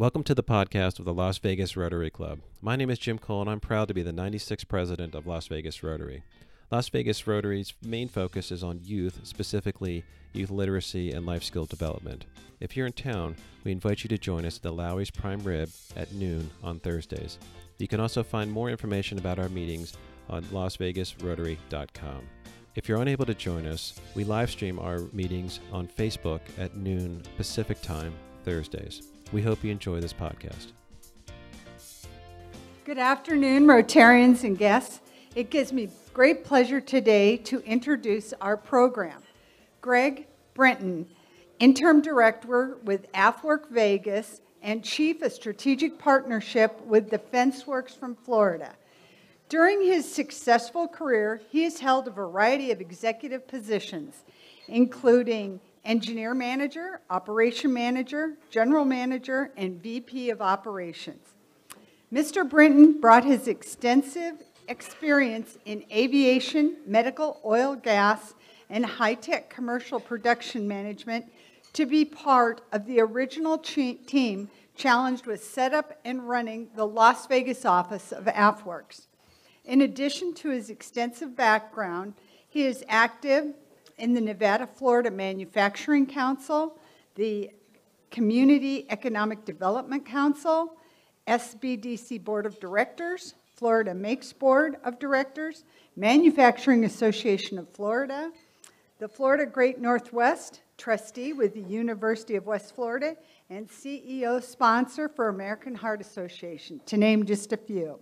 Welcome to the podcast of the Las Vegas Rotary Club. My name is Jim Cole, and I'm proud to be the 96th president of Las Vegas Rotary. Las Vegas Rotary's main focus is on youth, specifically youth literacy and life skill development. If you're in town, we invite you to join us at the Lawry's Prime Rib at noon on Thursdays. You can also find more information about our meetings on lasvegasrotary.com. If you're unable to join us, we live stream our meetings on Facebook at noon Pacific Time Thursdays. We hope you enjoy this podcast. Good afternoon, Rotarians and guests. It gives me great pleasure today to introduce our program. Greg Britton, Interim Director with AFWORK Vegas and Chief of Strategic Partnership with DEFENSEWERX from Florida. During his successful career, he has held a variety of executive positions, including engineer manager, operation manager, general manager, and VP of operations. Mr. Britton brought his extensive experience in aviation, medical, oil, gas, and high tech commercial production management to be part of the original team challenged with setup and running the Las Vegas office of AFWERX. In addition to his extensive background, he is active in the Nevada Florida Manufacturing Council, the Community Economic Development Council, SBDC Board of Directors, Florida Makes Board of Directors, Manufacturing Association of Florida, the Florida Great Northwest, trustee with the University of West Florida, and CEO sponsor for American Heart Association, to name just a few.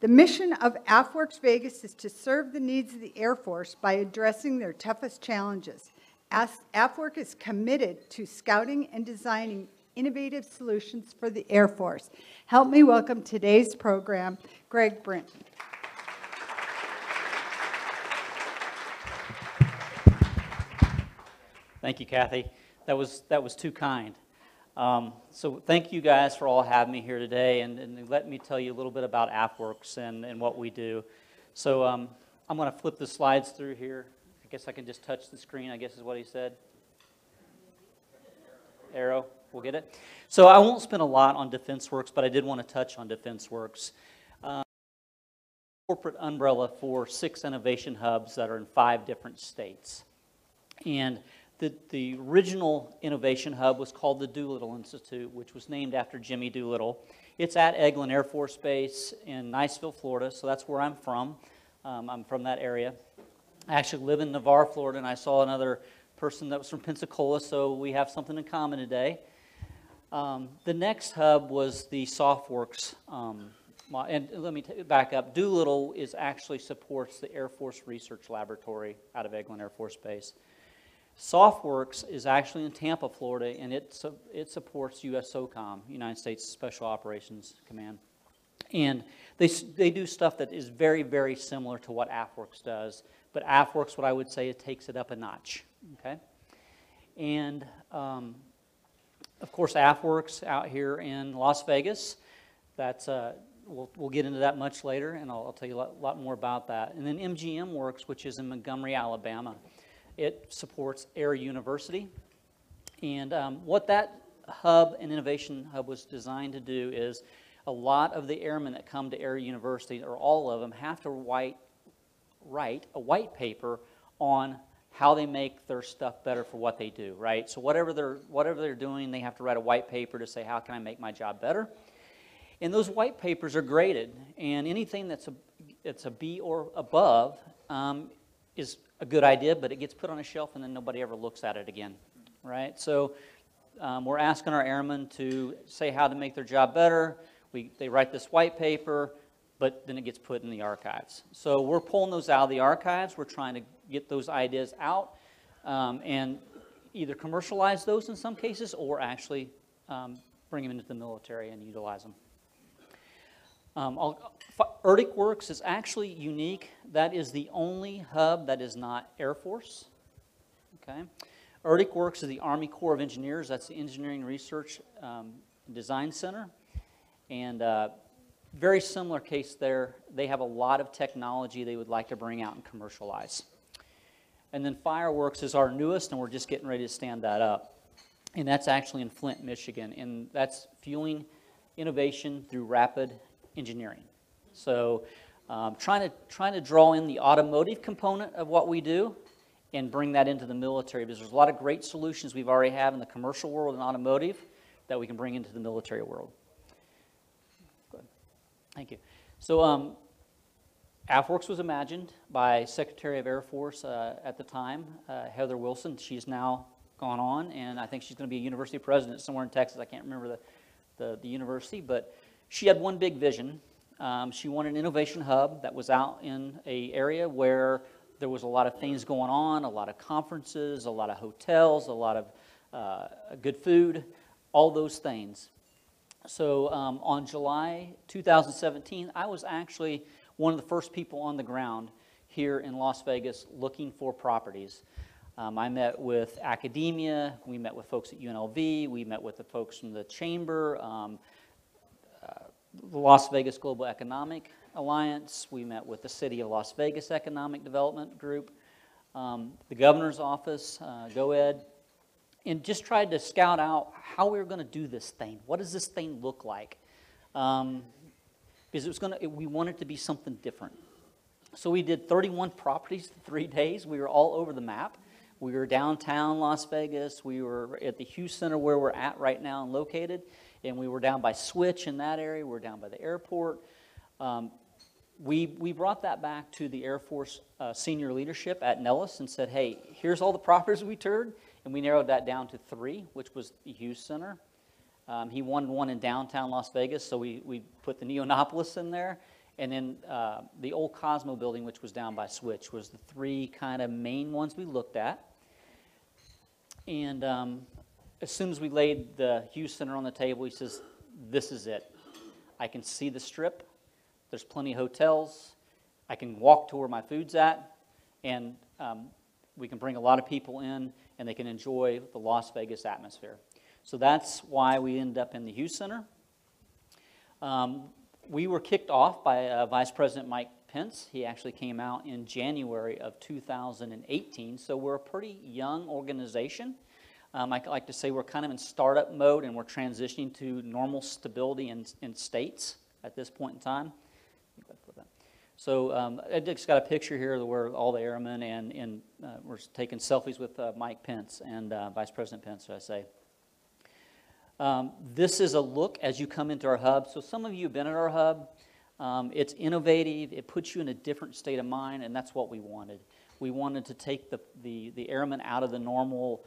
The mission of AFWERX Vegas is to serve the needs of the Air Force by addressing their toughest challenges. AFWORK is committed to scouting and designing innovative solutions for the Air Force. Help me welcome today's program, Greg Britton. Thank you, Kathy. That was, that was too kind. Um, so thank you guys for all having me here today, and, and let me tell you a little bit about AFWERX and, and what we do. So um, I'm going to flip the slides through here. I guess I can just touch the screen, I guess is what he said. Arrow, we'll get it. So I won't spend a lot on DEFENSEWERX, but I did want to touch on DEFENSEWERX. Um, corporate umbrella for six innovation hubs that are in five different states. And the, the original innovation hub was called the Doolittle Institute, which was named after Jimmy Doolittle. It's at Eglin Air Force Base in Niceville, Florida, so that's where I'm from. Um, I'm from that area. I actually live in Navarre, Florida, and I saw another person that was from Pensacola, so we have something in common today. Um, the next hub was the SOFWERX. Um, and let me back up. Doolittle is actually supports the Air Force Research Laboratory out of Eglin Air Force Base. SOFWERX is actually in Tampa, Florida, and it, it supports USSOCOM, United States Special Operations Command. And they, they do stuff that is very, very similar to what AFWERX does. But AFWERX, what I would say, it takes it up a notch. Okay? And um, of course, AFWERX out here in Las Vegas. That's uh, we'll, we'll get into that much later, and I'll, I'll tell you a lot, lot, more about that. And then MGMWERX, which is in Montgomery, Alabama. It supports Air University. And um, what that hub and innovation hub was designed to do is a lot of the airmen that come to Air University, or all of them, have to write, write a white paper on how they make their stuff better for what they do, right? So whatever they're whatever they're doing, they have to write a white paper to say how can I make my job better. And those white papers are graded, and anything that's a it's a B or above um, is a good idea, but it gets put on a shelf and then nobody ever looks at it again, right? So um, we're asking our airmen to say how to make their job better. We, they write this white paper, but then it gets put in the archives. So we're pulling those out of the archives. We're trying to get those ideas out um, and either commercialize those in some cases or actually um, bring them into the military and utilize them. Um, Works is actually unique. That is the only hub that is not Air Force. Okay. ERDCWERX is the Army Corps of Engineers. That's the Engineering Research um, Design Center. And uh, very similar case there. They have a lot of technology they would like to bring out and commercialize. And then Fireworks is our newest, and we're just getting ready to stand that up. and that's actually in Flint, Michigan, and that's fueling innovation through rapid engineering. So, um, trying to trying to draw in the automotive component of what we do, and bring that into the military because there's a lot of great solutions we've already have in the commercial world and automotive that we can bring into the military world. Good. Thank you. So, um, AFWERX was imagined by Secretary of Air Force uh, at the time, uh, Heather Wilson. She's now gone on, and I think she's going to be a university president somewhere in Texas. I can't remember the, the, the university, but she had one big vision. Um, she wanted an innovation hub that was out in a area where there was a lot of things going on, a lot of conferences, a lot of hotels, a lot of uh, good food, all those things. So um, on July 2017, I was actually one of the first people on the ground here in Las Vegas looking for properties. Um, I met with academia, we met with folks at UNLV, we met with the folks from the chamber, um, the Las Vegas Global Economic Alliance, we met with the City of Las Vegas Economic Development Group, um, the governor's office, uh, GOED, and just tried to scout out how we were going to do this thing. What does this thing look like? Um, because it was going to, we wanted to be something different. So we did 31 properties in three days. We were all over the map. We were downtown Las Vegas. We were at the Hughes Center where we're at right now and located. And we were down by Switch in that area. We were down by the airport. Um, we, we brought that back to the Air Force uh, senior leadership at Nellis and said, hey, here's all the properties we toured. And we narrowed that down to three, which was the Hughes Center, um, he wanted one in downtown Las Vegas, so we, we put the Neonopolis in there. And then uh, the old Cosmo building, which was down by Switch, was the three kind of main ones we looked at. And um, as soon as we laid the Hughes Center on the table, he says, This is it. I can see the strip. There's plenty of hotels. I can walk to where my food's at. And um, we can bring a lot of people in, and they can enjoy the Las Vegas atmosphere. So that's why we end up in the Hughes Center. Um, we were kicked off by uh, Vice President Mike Pence. He actually came out in January of 2018, so we're a pretty young organization. Um, I like to say we're kind of in startup mode and we're transitioning to normal stability in, in states at this point in time. So um, I just got a picture here where all the airmen and, and uh, we're taking selfies with uh, Mike Pence and uh, Vice President Pence, should I say. Um, this is a look as you come into our hub. So some of you have been at our hub. Um, it's innovative. It puts you in a different state of mind, and that's what we wanted. We wanted to take the, the, the airmen out of the normal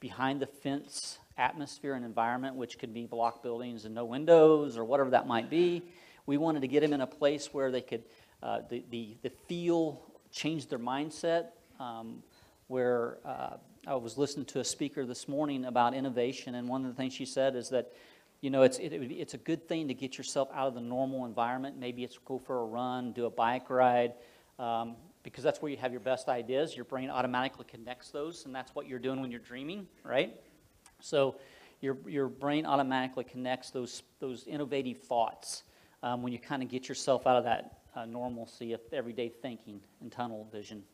behind the fence atmosphere and environment, which could be block buildings and no windows or whatever that might be. We wanted to get them in a place where they could, uh, the, the, the feel change their mindset, um, where uh, I was listening to a speaker this morning about innovation, and one of the things she said is that, you know, it's, it, it's a good thing to get yourself out of the normal environment. Maybe it's go for a run, do a bike ride, um, because that's where you have your best ideas. Your brain automatically connects those, and that's what you're doing when you're dreaming, right? So your, your brain automatically connects those, those innovative thoughts um, when you kind of get yourself out of that uh, normalcy of everyday thinking and tunnel vision.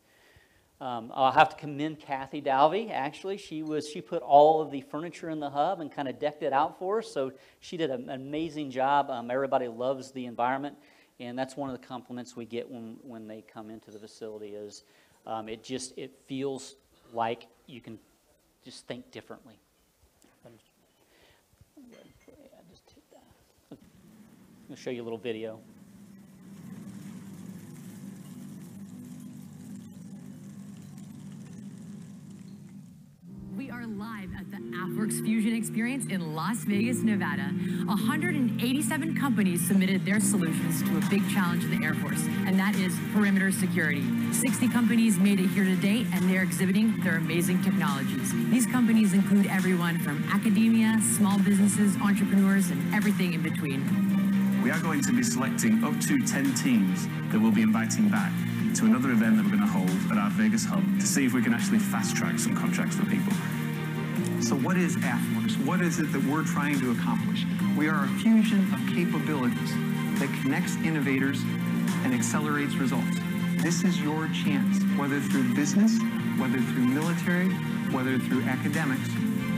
Um, I'll have to commend Kathy Dalvey. Actually, she was she put all of the furniture in the hub and kind of decked it out for us. So she did an amazing job. Um, everybody loves the environment, and that's one of the compliments we get when when they come into the facility. Is um, it just it feels like you can just think differently. I'm going to show you a little video. We are live at the AFWERX Fusion Experience in Las Vegas, Nevada. 187 companies submitted their solutions to a big challenge in the Air Force, and that is perimeter security. 60 companies made it here today, and they're exhibiting their amazing technologies. These companies include everyone from academia, small businesses, entrepreneurs, and everything in between. We are going to be selecting up to 10 teams that we'll be inviting back to another event that we're going to hold at our Vegas hub to see if we can actually fast track some contracts for people. So what is AFWERX? What is it that we're trying to accomplish? We are a fusion of capabilities that connects innovators and accelerates results. This is your chance, whether through business, whether through military, whether through academics,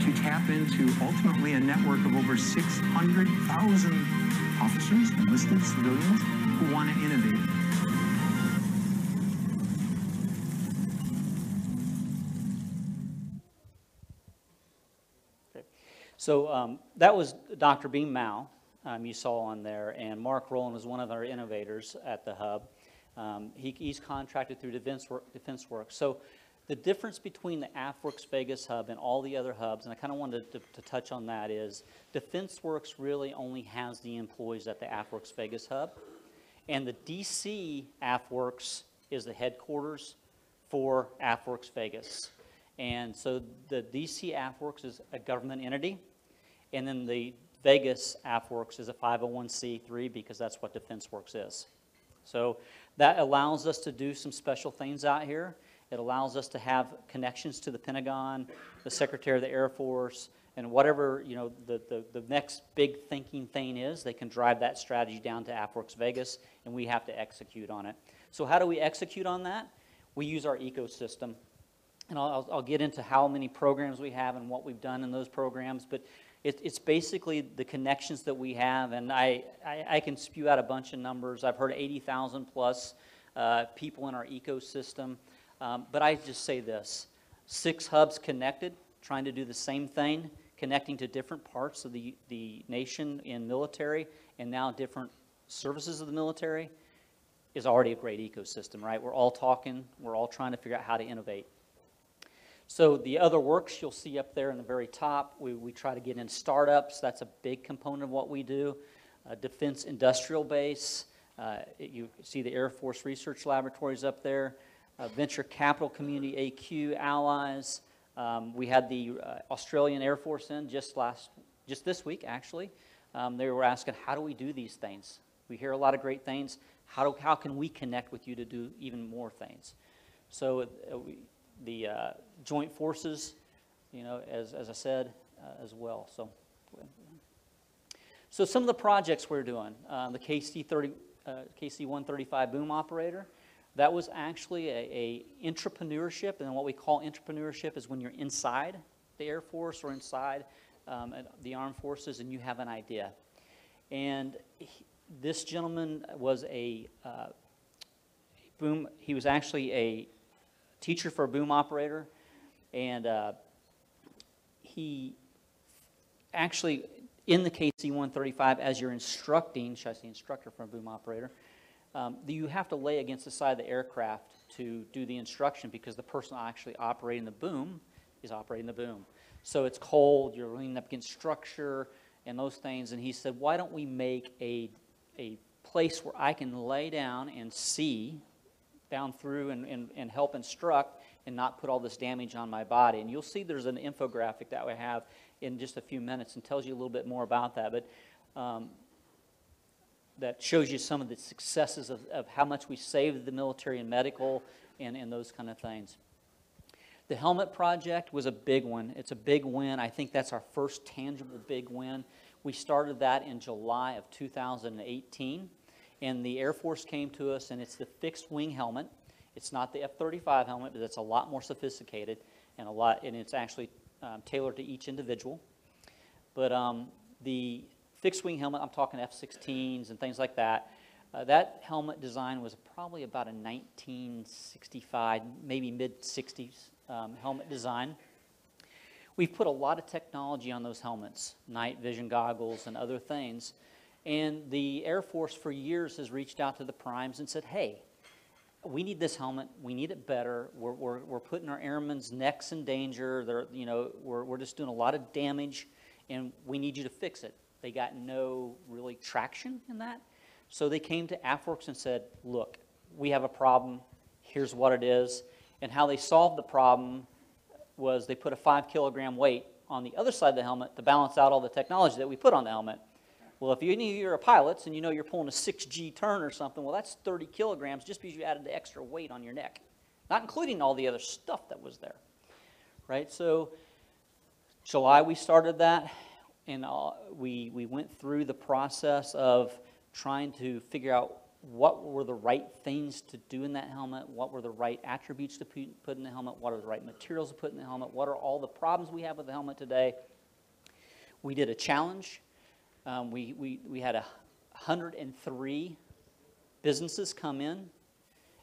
to tap into ultimately a network of over 600,000 officers, enlisted civilians who want to innovate. So um, that was Dr. Beam Mao um, you saw on there, and Mark Rowland was one of our innovators at the hub. Um, he, he's contracted through Defense, Work, DEFENSEWERX. So the difference between the AFWERX Vegas hub and all the other hubs, and I kind of wanted to, to, touch on that, is Defense Works really only has the employees at the AFWERX Vegas hub, and the DC AFWERX is the headquarters for AFWERX Vegas. And so the DC AFWERX is a government entity, and then the Vegas AFWERX is a 501c3 because that's what DEFENSEWERX is. So that allows us to do some special things out here. It allows us to have connections to the Pentagon, the Secretary of the Air Force, and whatever you know the, the, the next big thinking thing is, they can drive that strategy down to AFWERX Vegas, and we have to execute on it. So how do we execute on that? We use our ecosystem. And I'll, I'll get into how many programs we have and what we've done in those programs, but it, it's basically the connections that we have, and I, I, I can spew out a bunch of numbers. I've heard 80,000 plus uh, people in our ecosystem. Um, but I just say this six hubs connected, trying to do the same thing, connecting to different parts of the, the nation in military and now different services of the military is already a great ecosystem, right? We're all talking, we're all trying to figure out how to innovate. So the other works you'll see up there in the very top, we, we try to get in startups. That's a big component of what we do. Uh, defense industrial base. Uh, you see the Air Force Research Laboratories up there. Uh, venture capital community, AQ, allies. Um, we had the uh, Australian Air Force in just last, just this week actually. Um, they were asking, how do we do these things? We hear a lot of great things. How, do, how can we connect with you to do even more things? So uh, we, the uh, joint forces, you know, as, as I said, uh, as well. So, so some of the projects we're doing, uh, the KC-30, uh, KC-135 boom operator, that was actually a, a entrepreneurship, and what we call entrepreneurship is when you're inside the Air Force or inside um, the armed forces and you have an idea. And he, this gentleman was a uh, boom, he was actually a teacher for a boom operator, and uh, he actually, in the KC-135, as you're instructing, should I say instructor for a boom operator, um, you have to lay against the side of the aircraft to do the instruction because the person actually operating the boom is operating the boom. So it's cold, you're leaning up against structure and those things. And he said, why don't we make a, a place where I can lay down and see down through and, and, and help instruct and not put all this damage on my body. And you'll see there's an infographic that we have in just a few minutes and tells you a little bit more about that. But um, that shows you some of the successes of, of how much we saved the military and medical and, and those kind of things. The helmet project was a big one. It's a big win. I think that's our first tangible big win. We started that in July of 2018 and the Air Force came to us, and it's the fixed wing helmet. It's not the F-35 helmet, but it's a lot more sophisticated and a lot, and it's actually um, tailored to each individual. But um, the fixed wing helmet, I'm talking F-16s and things like that. Uh, that helmet design was probably about a 1965, maybe mid 60s um, helmet design. We've put a lot of technology on those helmets, night vision goggles and other things. And the Air Force for years has reached out to the primes and said, hey, we need this helmet. We need it better. We're, we're, we're putting our airmen's necks in danger. They're, you know, we're, we're just doing a lot of damage, and we need you to fix it. They got no really traction in that. So they came to AFWERX and said, look, we have a problem. Here's what it is. And how they solved the problem was they put a five kilogram weight on the other side of the helmet to balance out all the technology that we put on the helmet. Well, if you, you're a pilot and you know you're pulling a 6G turn or something, well, that's 30 kilograms just because you added the extra weight on your neck, not including all the other stuff that was there, right? So July we started that, and uh, we, we went through the process of trying to figure out what were the right things to do in that helmet, what were the right attributes to put in the helmet, what are the right materials to put in the helmet, what are all the problems we have with the helmet today. We did a challenge. Um, we, we, we had a 103 businesses come in.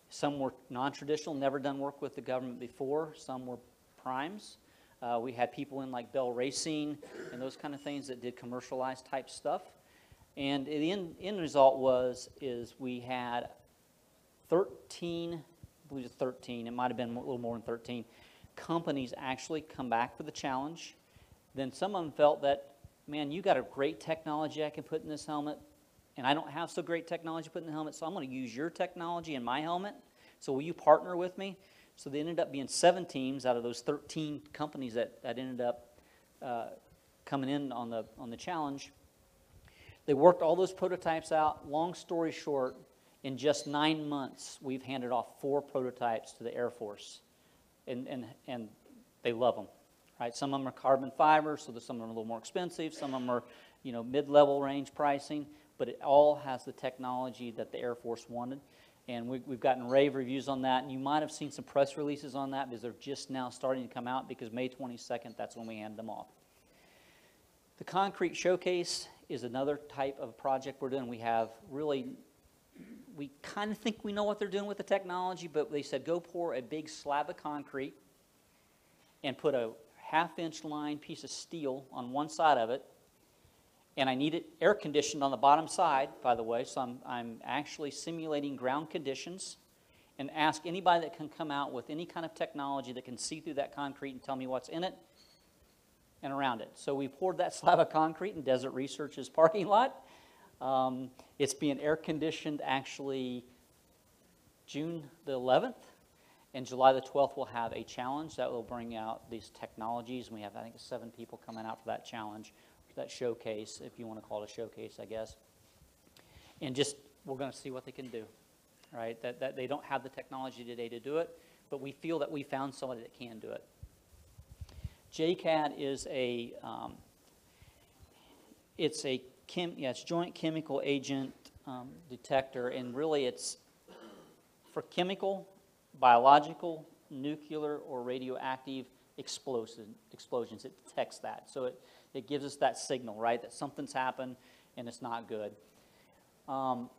Some were non-traditional, never done work with the government before. Some were primes. Uh, we had people in like Bell Racing and those kind of things that did commercialized type stuff. And the end, end result was is we had 13, I believe it's 13, it might have been a little more than 13 companies actually come back for the challenge. Then some of them felt that, man, you got a great technology I can put in this helmet, and I don't have so great technology to put in the helmet, so I'm going to use your technology in my helmet. So will you partner with me? So they ended up being seven teams out of those 13 companies that, that ended up uh, coming in on the, on the challenge. They worked all those prototypes out. Long story short, in just nine months, we've handed off four prototypes to the Air Force, and, and, and they love them. Right? Some of them are carbon fiber, so some of them are a little more expensive. Some of them are, you know, mid-level range pricing, but it all has the technology that the Air Force wanted. And we, we've gotten rave reviews on that, and you might have seen some press releases on that because they're just now starting to come out because May 22nd, that's when we hand them off. The concrete showcase is another type of project we're doing. We have really, we kind of think we know what they're doing with the technology, but they said go pour a big slab of concrete and put a half inch line piece of steel on one side of it. And I need it air conditioned on the bottom side, by the way, so I'm, I'm actually simulating ground conditions and ask anybody that can come out with any kind of technology that can see through that concrete and tell me what's in it and around it. So we poured that slab of concrete in Desert Research's parking lot. Um, it's being air conditioned actually June the 11th. And July the 12th, we'll have a challenge that will bring out these technologies. And we have, I think, seven people coming out for that challenge, that showcase, if you want to call it a showcase, I guess. And just, we're going to see what they can do, right? That, that they don't have the technology today to do it, but we feel that we found somebody that can do it. JCAD is a, um, it's a chem, yeah, it's joint chemical agent um, detector, and really it's for chemical, biological, nuclear, or radioactive explosion, explosions. It detects that. So it, it gives us that signal, right, that something's happened and it's not good. Um,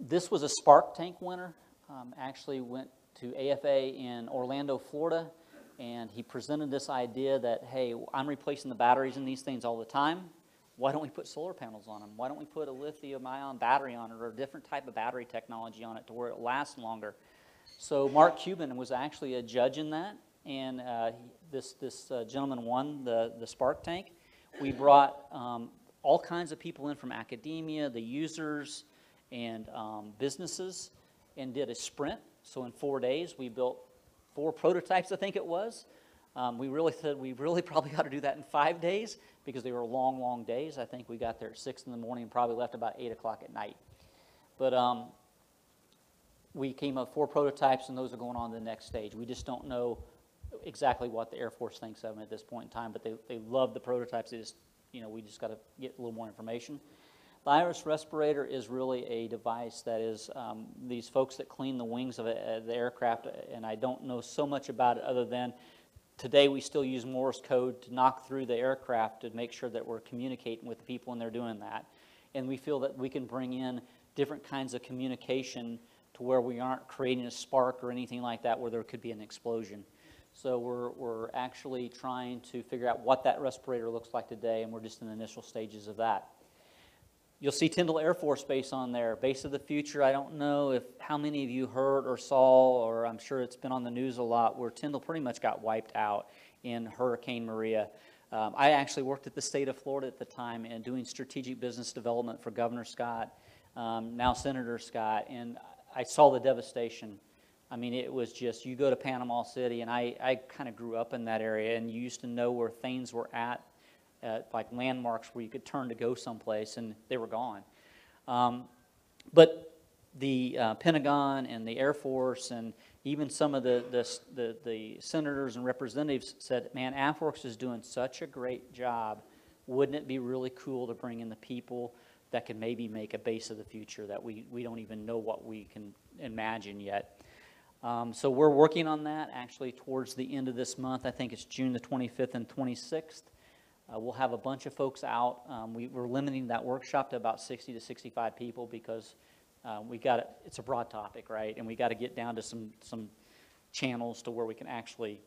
this was a spark tank winner. Um, actually went to AFA in Orlando, Florida, and he presented this idea that, hey, I'm replacing the batteries in these things all the time. Why don't we put solar panels on them? Why don't we put a lithium ion battery on it or a different type of battery technology on it to where it lasts longer? So Mark Cuban was actually a judge in that, and uh, this, this uh, gentleman won the, the Spark Tank. We brought um, all kinds of people in from academia, the users, and um, businesses, and did a sprint. So in four days, we built four prototypes, I think it was. Um, we really said we really probably ought to do that in five days because they were long, long days. I think we got there at six in the morning and probably left about eight o'clock at night. But um, we came up four prototypes, and those are going on to the next stage. We just don't know exactly what the Air Force thinks of them at this point in time, but they, they love the prototypes. They just, you know, we just got to get a little more information. The Iris respirator is really a device that is um, these folks that clean the wings of a, the aircraft, and I don't know so much about it other than today we still use Morse code to knock through the aircraft to make sure that we're communicating with the people when they're doing that. And we feel that we can bring in different kinds of communication to where we aren't creating a spark or anything like that where there could be an explosion. So we're, we're actually trying to figure out what that respirator looks like today, and we're just in the initial stages of that. You'll see Tyndall Air Force Base on there. Base of the future, I don't know if how many of you heard or saw, or I'm sure it's been on the news a lot, where Tyndall pretty much got wiped out in Hurricane Maria. Um, I actually worked at the state of Florida at the time and doing strategic business development for Governor Scott, um, now Senator Scott, and I saw the devastation. I mean, it was just, you go to Panama City, and I, I kind of grew up in that area, and you used to know where things were at uh, like landmarks where you could turn to go someplace, and they were gone. Um, but the uh, Pentagon and the Air Force and even some of the, the, the, the, senators and representatives said, man, AFWERX is doing such a great job. Wouldn't it be really cool to bring in the people that can maybe make a base of the future that we, we don't even know what we can imagine yet. Um, so we're working on that actually towards the end of this month. I think it's June the 25th and 26th. Uh, we'll have a bunch of folks out. Um, we, are limiting that workshop to about 60 to 65 people because uh, we got it. It's a broad topic, right? And we got to get down to some some channels to where we can actually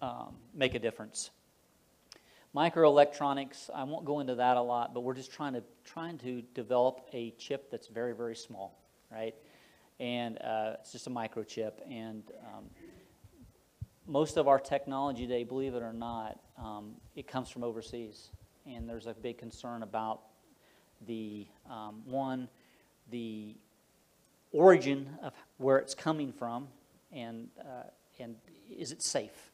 um, make a difference. Microelectronics, I won't go into that a lot, but we're just trying to trying to develop a chip that's very very small, right? And uh, it's just a microchip, and um, most of our technology today, believe it or not, um, it comes from overseas, and there's a big concern about the um, one, the origin of where it's coming from, and uh, and is it safe?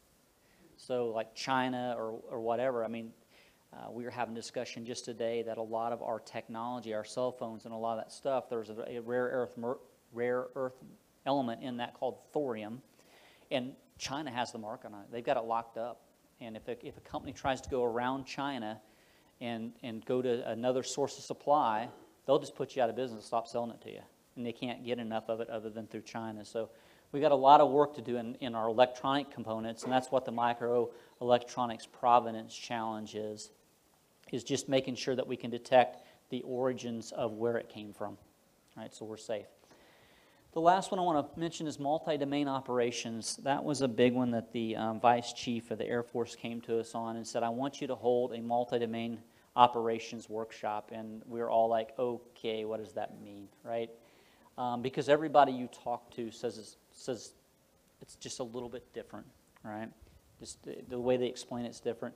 So like China or or whatever. I mean, uh, we were having a discussion just today that a lot of our technology, our cell phones, and a lot of that stuff, there's a, a rare earth rare earth element in that called thorium, and China has the mark on it. They've got it locked up. And if a, if a company tries to go around China and, and go to another source of supply, they'll just put you out of business, stop selling it to you. And they can't get enough of it other than through China. So we got a lot of work to do in, in our electronic components, and that's what the microelectronics provenance challenge is, is just making sure that we can detect the origins of where it came from. Right, so we're safe. The last one I want to mention is multi-domain operations. That was a big one that the um, vice chief of the Air Force came to us on and said, I want you to hold a multi-domain operations workshop. And we are all like, okay, what does that mean, right? Um, because everybody you talk to says it's, says it's just a little bit different, right? Just the, the way they explain it's different.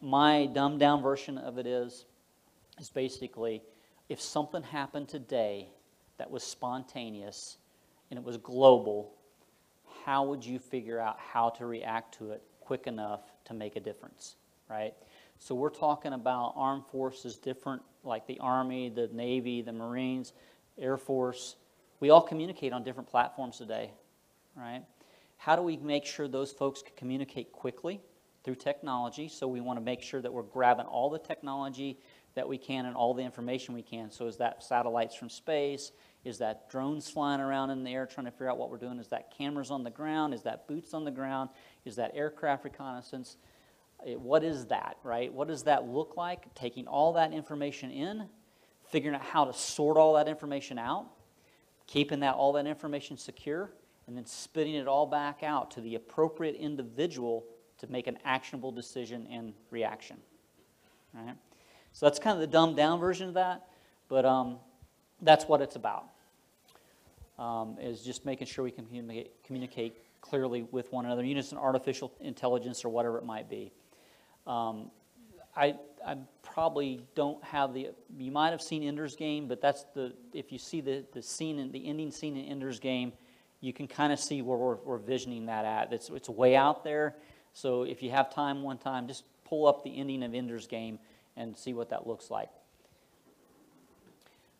My dumbed down version of it is, is basically if something happened today that was spontaneous and it was global, how would you figure out how to react to it quick enough to make a difference, right? So we're talking about armed forces, different, like the Army, the Navy, the Marines, Air Force. We all communicate on different platforms today, right? How do we make sure those folks can communicate quickly through technology? So we want to make sure that we're grabbing all the technology that we can and all the information we can. So is that satellites from space? Is that drones flying around in the air trying to figure out what we're doing? Is that cameras on the ground? Is that boots on the ground? Is that aircraft reconnaissance? Eh, what is that, right? What does that look like? Taking all that information in, figuring out how to sort all that information out, keeping that all that information secure, and then spitting it all back out to the appropriate individual to make an actionable decision and reaction. Right? So that's kind of the dumbed down version of that, but um, that's what it's about um, is just making sure we can communicate, communicate, clearly with one another, using artificial intelligence or whatever it might be. Um, I, I probably don't have the, you might have seen Ender's Game, but that's the, if you see the, the scene, in, the ending scene in Ender's Game, you can kind of see where we're, we're visioning that at. It's, it's way out there, so if you have time one time, just pull up the ending of Ender's Game and see what that looks like.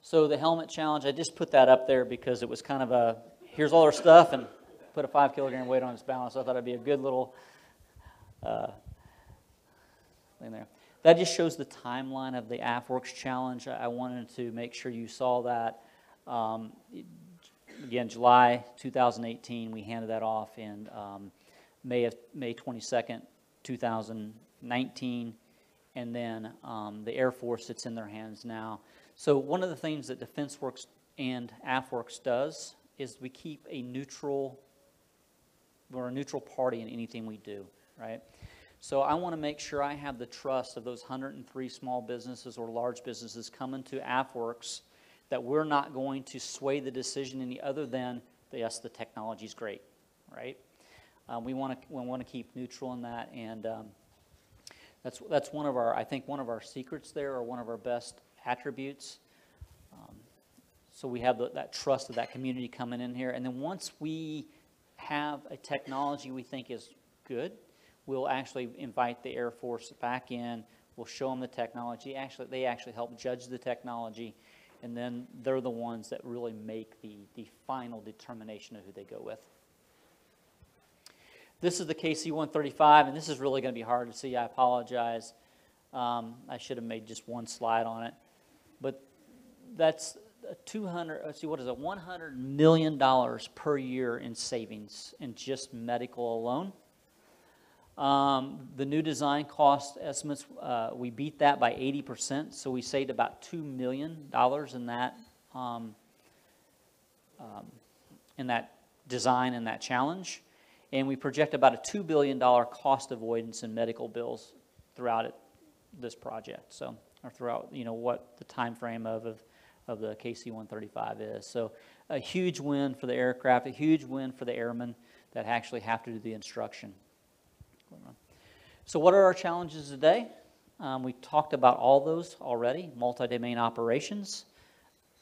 So the helmet challenge, I just put that up there because it was kind of a here's all our stuff and put a five kilogram weight on its balance. I thought it'd be a good little uh, thing there. That just shows the timeline of the AFWERX challenge. I wanted to make sure you saw that. Um, again, July 2018, we handed that off in um, May of May 22nd, 2019, and then um, the Air Force, it's in their hands now. So one of the things that DEFENSEWERX and AFWERX does is we keep a neutral, we're a neutral party in anything we do, right? So I want to make sure I have the trust of those 103 small businesses or large businesses coming to AFWERX that we're not going to sway the decision any other than, yes, the technology is great, right? Um, we want to we want to keep neutral in that, and um, that's that's one of our I think one of our secrets there, or one of our best attributes. Um, so we have the, that trust of that community coming in here. And then once we have a technology we think is good, we'll actually invite the Air Force back in. We'll show them the technology. Actually, they actually help judge the technology, and then they're the ones that really make the, the final determination of who they go with. This is the KC-135, and this is really going to be hard to see. I apologize. Um, I should have made just one slide on it. But that's a 200, let's see, what is it, $100 million per year in savings in just medical alone. Um, The new design cost estimates, uh, we beat that by 80%, so we saved about $2 million in that, um, um, in that design and that challenge. And we project about a $2 billion cost avoidance in medical bills throughout it, this project, so, or throughout, you know, what the time frame of, of, of the KC-135 is. So a huge win for the aircraft, a huge win for the airmen that actually have to do the instruction. So what are our challenges today? Um, we talked about all those already, multi-domain operations,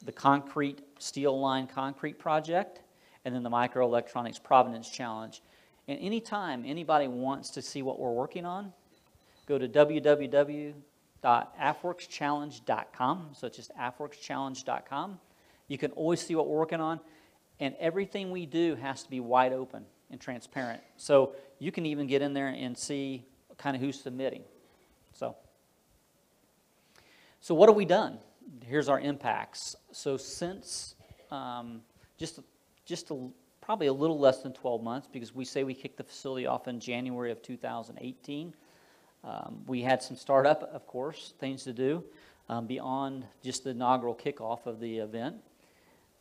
the concrete, steel line concrete project, and then the microelectronics provenance challenge. And anytime anybody wants to see what we're working on, go to www.afwerxchallenge.com. So it's just afwerxchallenge.com. You can always see what we're working on, and everything we do has to be wide open and transparent. So you can even get in there and see kind of who's submitting. So, so what have we done? Here's our impacts. So since um, just just a, probably a little less than 12 months, because we say we kicked the facility off in January of 2018. Um, we had some startup, of course, things to do um, beyond just the inaugural kickoff of the event.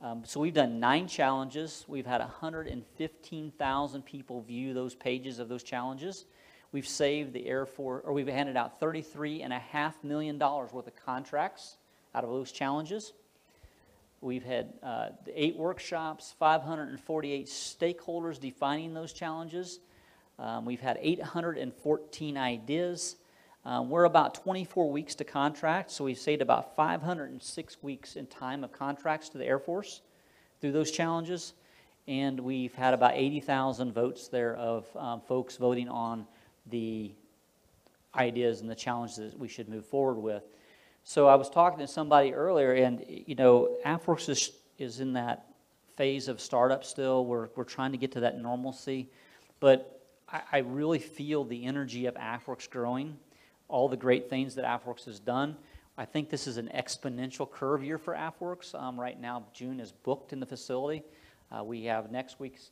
Um, so we've done nine challenges. We've had 115,000 people view those pages of those challenges. We've saved the Air Force, or we've handed out $33.5 million worth of contracts out of those challenges. We've had uh, eight workshops, 548 stakeholders defining those challenges. Um, we've had 814 ideas. Um, we're about 24 weeks to contract, so we've saved about 506 weeks in time of contracts to the Air Force through those challenges. And we've had about 80,000 votes there of um, folks voting on the ideas and the challenges that we should move forward with. So I was talking to somebody earlier, and you know, AFWERX is, is in that phase of startup still. We're, we're trying to get to that normalcy. But I, I really feel the energy of AFWERX growing, all the great things that AFWERX has done. I think this is an exponential curve year for AFWERX. Um, right now, June is booked in the facility. Uh, we have next week's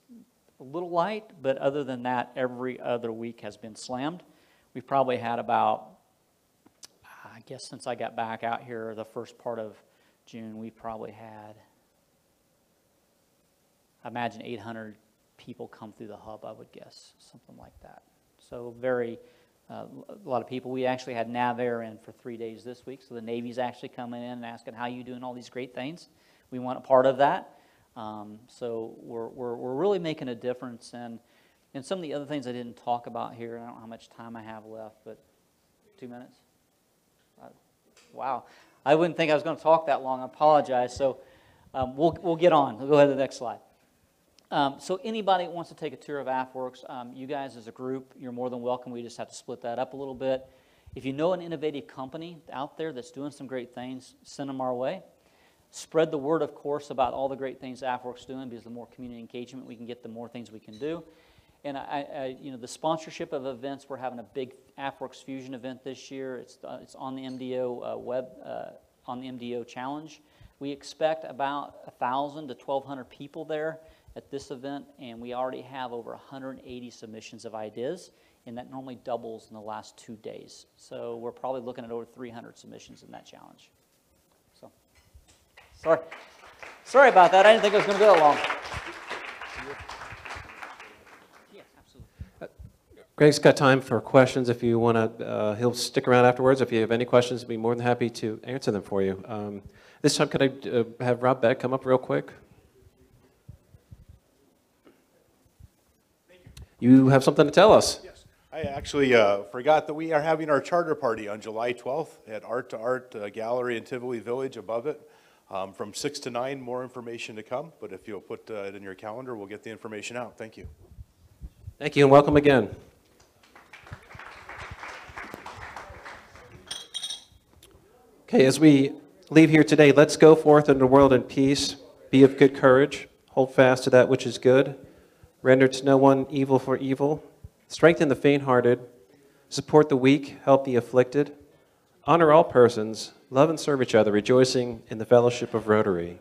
a little light, but other than that, every other week has been slammed. We've probably had about I guess since I got back out here the first part of June, we probably had, I imagine 800 people come through the hub, I would guess, something like that. So very, uh, a lot of people. We actually had NAVAIR in for three days this week, so the Navy's actually coming in and asking how you doing all these great things. We want a part of that. Um, so we're, we're, we're really making a difference. And, and some of the other things I didn't talk about here, I don't know how much time I have left, but two minutes? Wow. I wouldn't think I was going to talk that long. I apologize. So um, we'll, we'll get on. We'll go ahead to the next slide. Um, so anybody that wants to take a tour of AFWERX, um, you guys as a group, you're more than welcome. We just have to split that up a little bit. If you know an innovative company out there that's doing some great things, send them our way. Spread the word, of course, about all the great things is doing because the more community engagement we can get, the more things we can do. And I, I, you know, the sponsorship of events, we're having a big AFWERX Fusion event this year. It's, uh, it's on the MDO uh, web, uh, on the MDO challenge. We expect about 1,000 to 1,200 people there at this event, and we already have over 180 submissions of ideas, and that normally doubles in the last two days. So we're probably looking at over 300 submissions in that challenge. So, sorry. Sorry about that. I didn't think it was going to go that long. Yes, absolutely. Greg's got time for questions if you want to, uh, he'll stick around afterwards. If you have any questions, I'd be more than happy to answer them for you. Um, this time, could I uh, have Rob Beck come up real quick? You have something to tell us. Yes, I actually uh, forgot that we are having our charter party on July 12th at Art to Art uh, Gallery in Tivoli Village above it. Um, from 6 to 9, more information to come, but if you'll put uh, it in your calendar, we'll get the information out. Thank you. Thank you and welcome again. Okay, as we leave here today, let's go forth into the world in peace. Be of good courage. Hold fast to that which is good. Render to no one evil for evil. Strengthen the faint hearted. Support the weak. Help the afflicted. Honor all persons, love and serve each other, rejoicing in the fellowship of Rotary.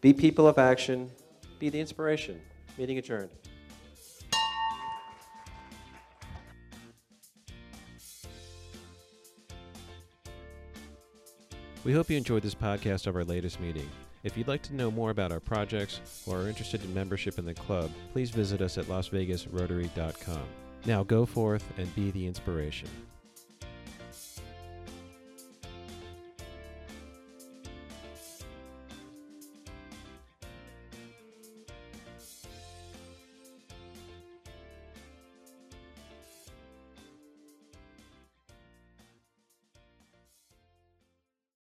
Be people of action, be the inspiration. Meeting adjourned. We hope you enjoyed this podcast of our latest meeting. If you'd like to know more about our projects or are interested in membership in the club, please visit us at lasvegasrotary.com. Now go forth and be the inspiration.